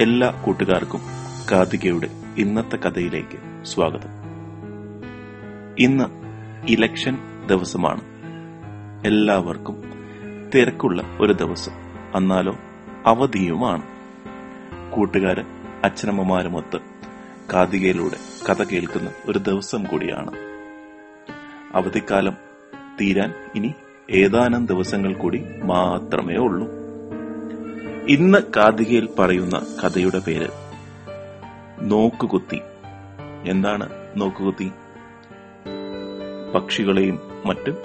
എല്ലാ കൂട്ടുകാർക്കും കാതികയുടെ ഇന്നത്തെ കഥയിലേക്ക് സ്വാഗതം. ഇന്ന് ഇലക്ഷൻ ദിവസമാണ്. എല്ലാവർക്കും തിരക്കുള്ള ഒരു ദിവസം. എന്നാലോ അവധിയുമാണ്. കൂട്ടുകാര് അച്ഛനമ്മമാരുമൊത്ത് കാതികയിലൂടെ കഥ കേൾക്കുന്ന ഒരു ദിവസം കൂടിയാണ്. അവധിക്കാലം തീരാൻ ഇനി ഏതാനും ദിവസങ്ങൾ കൂടി മാത്രമേ ഉള്ളൂ. ഇന്ന് കാതികയിൽ പറയുന്ന കഥയുടെ പേര് നോക്കുകുത്തി. എന്താണ് നോക്കുകുത്തി? പക്ഷികളെയും മറ്റും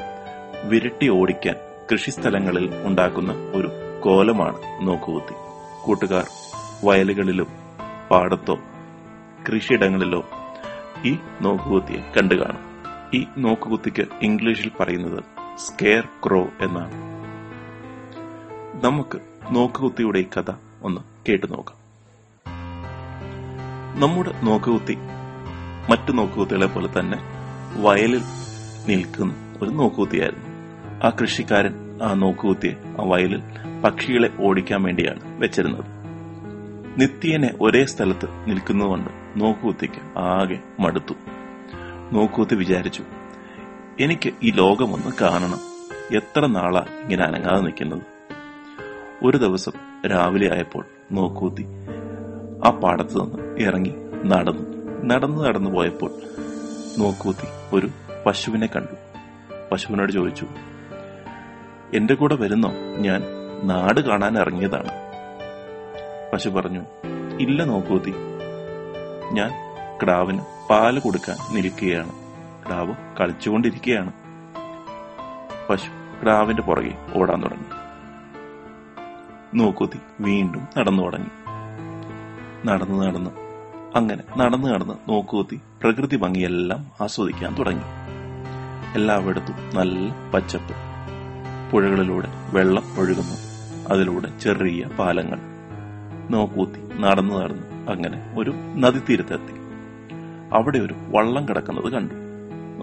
വിരട്ടി ഓടിക്കാൻ കൃഷിസ്ഥലങ്ങളിൽ ഉണ്ടാക്കുന്ന ഒരു കോലമാണ് നോക്കുകുത്തി. കൂട്ടുകാർ വയലുകളിലും പാടത്തോ കൃഷിയിടങ്ങളിലോ ഈ നോക്കുകുത്തിയെ കണ്ടു കാണും. ഈ നോക്കുകുത്തിക്ക് ഇംഗ്ലീഷിൽ പറയുന്നത് സ്കെയർ ക്രോ എന്നാണ്. നമുക്ക് നോക്കുകുത്തിയുടെ കഥ ഒന്ന് കേട്ടു നോക്കാം. നമ്മുടെ നോക്കുകുത്തി മറ്റു നോക്കുകുത്തികളെ പോലെ തന്നെ വയലിൽ നിൽക്കുന്ന ഒരു നോക്കുകുത്തിയായിരുന്നു. ആ കൃഷിക്കാരൻ ആ നോക്കുകുത്തിയെ ആ വയലിൽ പക്ഷികളെ ഓടിക്കാൻ വേണ്ടിയാണ് വെച്ചിരുന്നത്. നിത്യേനെ ഒരേ സ്ഥലത്ത് നിൽക്കുന്നതുകൊണ്ട് നോക്കുകുത്തിക്ക് ആകെ മടുത്തു. നോക്കുകുത്തി വിചാരിച്ചു എനിക്ക് ഈ ലോകമൊന്ന് കാണണം. എത്ര നാളാ ഇങ്ങനെ അനങ്ങാതെ നിൽക്കുന്നത്? ഒരു ദിവസം രാവിലെ ആയപ്പോൾ നോക്കൂത്തി. ആ പാടത്ത് നിന്ന് ഇറങ്ങി നടന്നു. നടന്നു നടന്നു പോയപ്പോൾ നോക്കൂത്തി ഒരു പശുവിനെ കണ്ടു. പശുവിനോട് ചോദിച്ചു എന്റെ കൂടെ വരുന്നോ? ഞാൻ നാട് കാണാൻ ഇറങ്ങിയതാണ്. പശു പറഞ്ഞു ഇല്ല നോക്കൂത്തി. ഞാൻ കിടാവിന് പാൽ കൊടുക്കാൻ നിൽക്കുകയാണ്. കിടാവ് കളിച്ചുകൊണ്ടിരിക്കുകയാണ്. പശു കിടാവിന്റെ പുറകെ ഓടാൻ തുടങ്ങി. നോക്കൂത്തി വീണ്ടും നടന്നു തുടങ്ങി. നടന്നു നടന്നു അങ്ങനെ നടന്നു നടന്ന് നോക്കുകുത്തി പ്രകൃതി ഭംഗിയെല്ലാം ആസ്വദിക്കാൻ തുടങ്ങി. എല്ലായിടത്തും നല്ല പച്ചപ്പ് പുഴകളിലൂടെ വെള്ളം ഒഴുകുന്നു അതിലൂടെ ചെറിയ പാലങ്ങൾ. നോക്കൂത്തി നടന്നു നടന്നു അങ്ങനെ ഒരു നദീതീരത്തെത്തി. അവിടെ ഒരു വള്ളം കിടക്കുന്നത് കണ്ടു.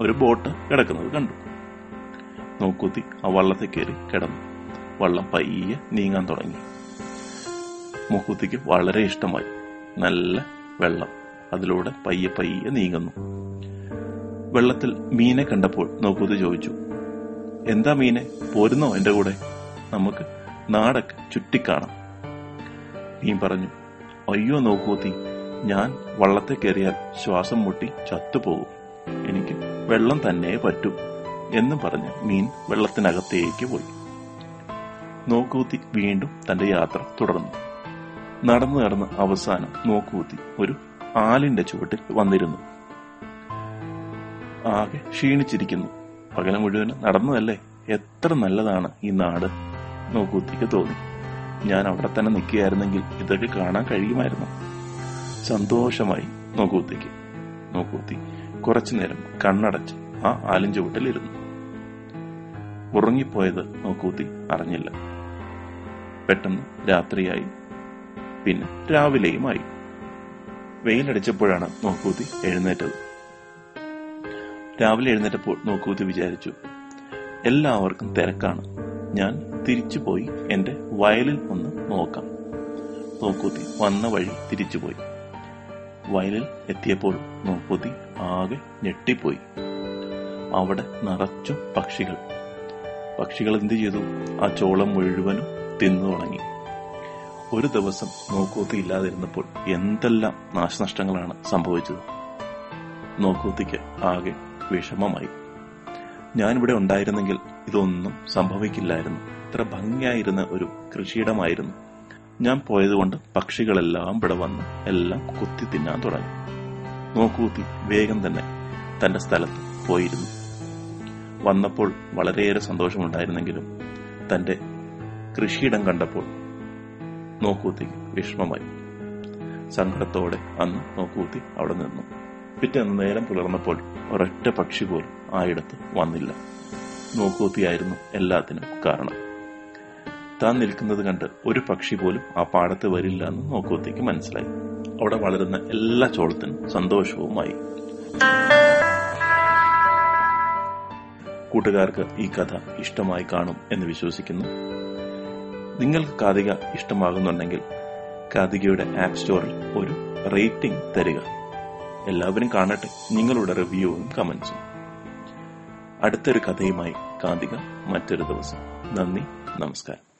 ഒരു ബോട്ട് കിടക്കുന്നത് കണ്ടു. നോക്കൂത്തി ആ വള്ളത്തെ കയറി കിടന്നു. വള്ളം പയ്യെ നീങ്ങാൻ തുടങ്ങി. മുഹൂത്തിക്ക് വളരെ ഇഷ്ടമായി. നല്ല വെള്ളം അതിലൂടെ പയ്യെ പയ്യെ നീങ്ങുന്നു. വെള്ളത്തിൽ മീനെ കണ്ടപ്പോൾ നോക്കൂത്ത് ചോദിച്ചു എന്താ മീനെ? പോരുന്നോ എന്റെ കൂടെ? നമുക്ക് നാടൊക്കെ ചുറ്റിക്കാണാം. മീൻ പറഞ്ഞു അയ്യോ നോക്കൂത്തി ഞാൻ വള്ളത്തെ കയറിയാൽ ശ്വാസം മുട്ടി ചത്തുപോകും. എനിക്ക് വെള്ളം തന്നെ പറ്റൂ എന്നും പറഞ്ഞ് മീൻ വെള്ളത്തിനകത്തേക്ക് പോയി. നോക്കൂത്തി വീണ്ടും തന്റെ യാത്ര തുടർന്നു. നടന്നു നടന്ന് അവസാനം നോക്കൂത്തി ഒരു ആലിന്റെ ചുവട്ടിൽ വന്നിരുന്നു. ആകെ ക്ഷീണിച്ചിരിക്കുന്നു. പകല മുഴുവൻ നടന്നതല്ലേ? എത്ര നല്ലതാണ് ഈ നാട്? നോക്കൂത്തിക്ക് തോന്നി. ഞാൻ അവിടെ തന്നെ നിൽക്കുകയായിരുന്നെങ്കിൽ ഇതൊക്കെ കാണാൻ കഴിയുമായിരുന്നു. സന്തോഷമായി നോക്കൂത്തിക്ക്. നോക്കൂത്തി കുറച്ചു നേരം കണ്ണടച്ച് ആ ആലിൻ ചുവട്ടിലിരുന്നു. ഉറങ്ങിപ്പോയത് നോക്കൂത്തി അറിഞ്ഞില്ല. പെട്ടെന്ന് രാത്രിയായി. പിന്നെ രാവിലെയുമായി. വെയിലടിച്ചപ്പോഴാണ് നോക്കൂത്തി എഴുന്നേറ്റത്. രാവിലെ എഴുന്നേറ്റപ്പോൾ നോക്കൂത്തി വിചാരിച്ചു എല്ലാവർക്കും തിരക്കാണ്. ഞാൻ തിരിച്ചുപോയി എന്റെ വയലിൽ ഒന്ന് നോക്കാം. നോക്കൂത്തി വന്ന വഴി തിരിച്ചുപോയി. വയലിൽ എത്തിയപ്പോൾ നോക്കൂത്തി ആകെ ഞെട്ടിപ്പോയി. അവിടെ നിറച്ചും പക്ഷികൾ. പക്ഷികൾ എന്തു ചെയ്തു? ആ ചോളം മുഴുവനും തിന്നു തുടങ്ങി. ഒരു ദിവസം നോക്കൂത്തി ഇല്ലാതിരുന്നപ്പോൾ എന്തെല്ലാം നാശനഷ്ടങ്ങളാണ് സംഭവിച്ചത്. നോക്കൂത്തിക്ക് ആകെ വിഷമമായി. ഞാനിവിടെ ഉണ്ടായിരുന്നെങ്കിൽ ഇതൊന്നും സംഭവിക്കില്ലായിരുന്നു. ഇത്ര ഭംഗിയായിരുന്ന ഒരു കൃഷിയിടമായിരുന്നു. ഞാൻ പോയതുകൊണ്ട് പക്ഷികളെല്ലാം ഇവിടെ വന്ന് എല്ലാം കുത്തി തിന്നാൻ തുടങ്ങി. നോക്കൂത്തി വേഗം തന്നെ തന്റെ സ്ഥലത്ത് പോയിരുന്നു. വന്നപ്പോൾ വളരെയേറെ സന്തോഷമുണ്ടായിരുന്നെങ്കിലും തന്റെ കൃഷിയിടം കണ്ടപ്പോൾ നോക്കൂത്തി വിഷമമായി. സങ്കടത്തോടെ അന്ന് നോക്കൂത്തി അവിടെ നിന്നു. പിറ്റേന്ന് നേരം പുലർന്നപ്പോൾ ഒരൊറ്റ പക്ഷി പോലും ആയിടത്ത് വന്നില്ല. നോക്കൂത്തിയായിരുന്നു എല്ലാത്തിനും കാരണം. താൻ നിൽക്കുന്നത് കണ്ട് ഒരു പക്ഷി പോലും ആ പാടത്ത് വരില്ല എന്ന് നോക്കൂത്തിക്ക് മനസ്സിലായി. അവിടെ വളരുന്ന എല്ലാ ചോളത്തിനും സന്തോഷവുമായി. കൂട്ടുകാർക്ക് ഈ കഥ ഇഷ്ടമായി കാണും എന്ന് വിശ്വസിക്കുന്നു. നിങ്ങൾക്ക് കാതിക ഇഷ്ടമാകുന്നുണ്ടെങ്കിൽ കാതികയുടെ ആപ്പ് സ്റ്റോറിൽ ഒരു റേറ്റിംഗ് തരിക. എല്ലാവരും കാണട്ടെ നിങ്ങളുടെ റിവ്യൂവും കമന്റ്സും അടുത്തൊരു കഥയുമായി കാതിക മറ്റൊരു ദിവസം. നന്ദി നമസ്കാരം.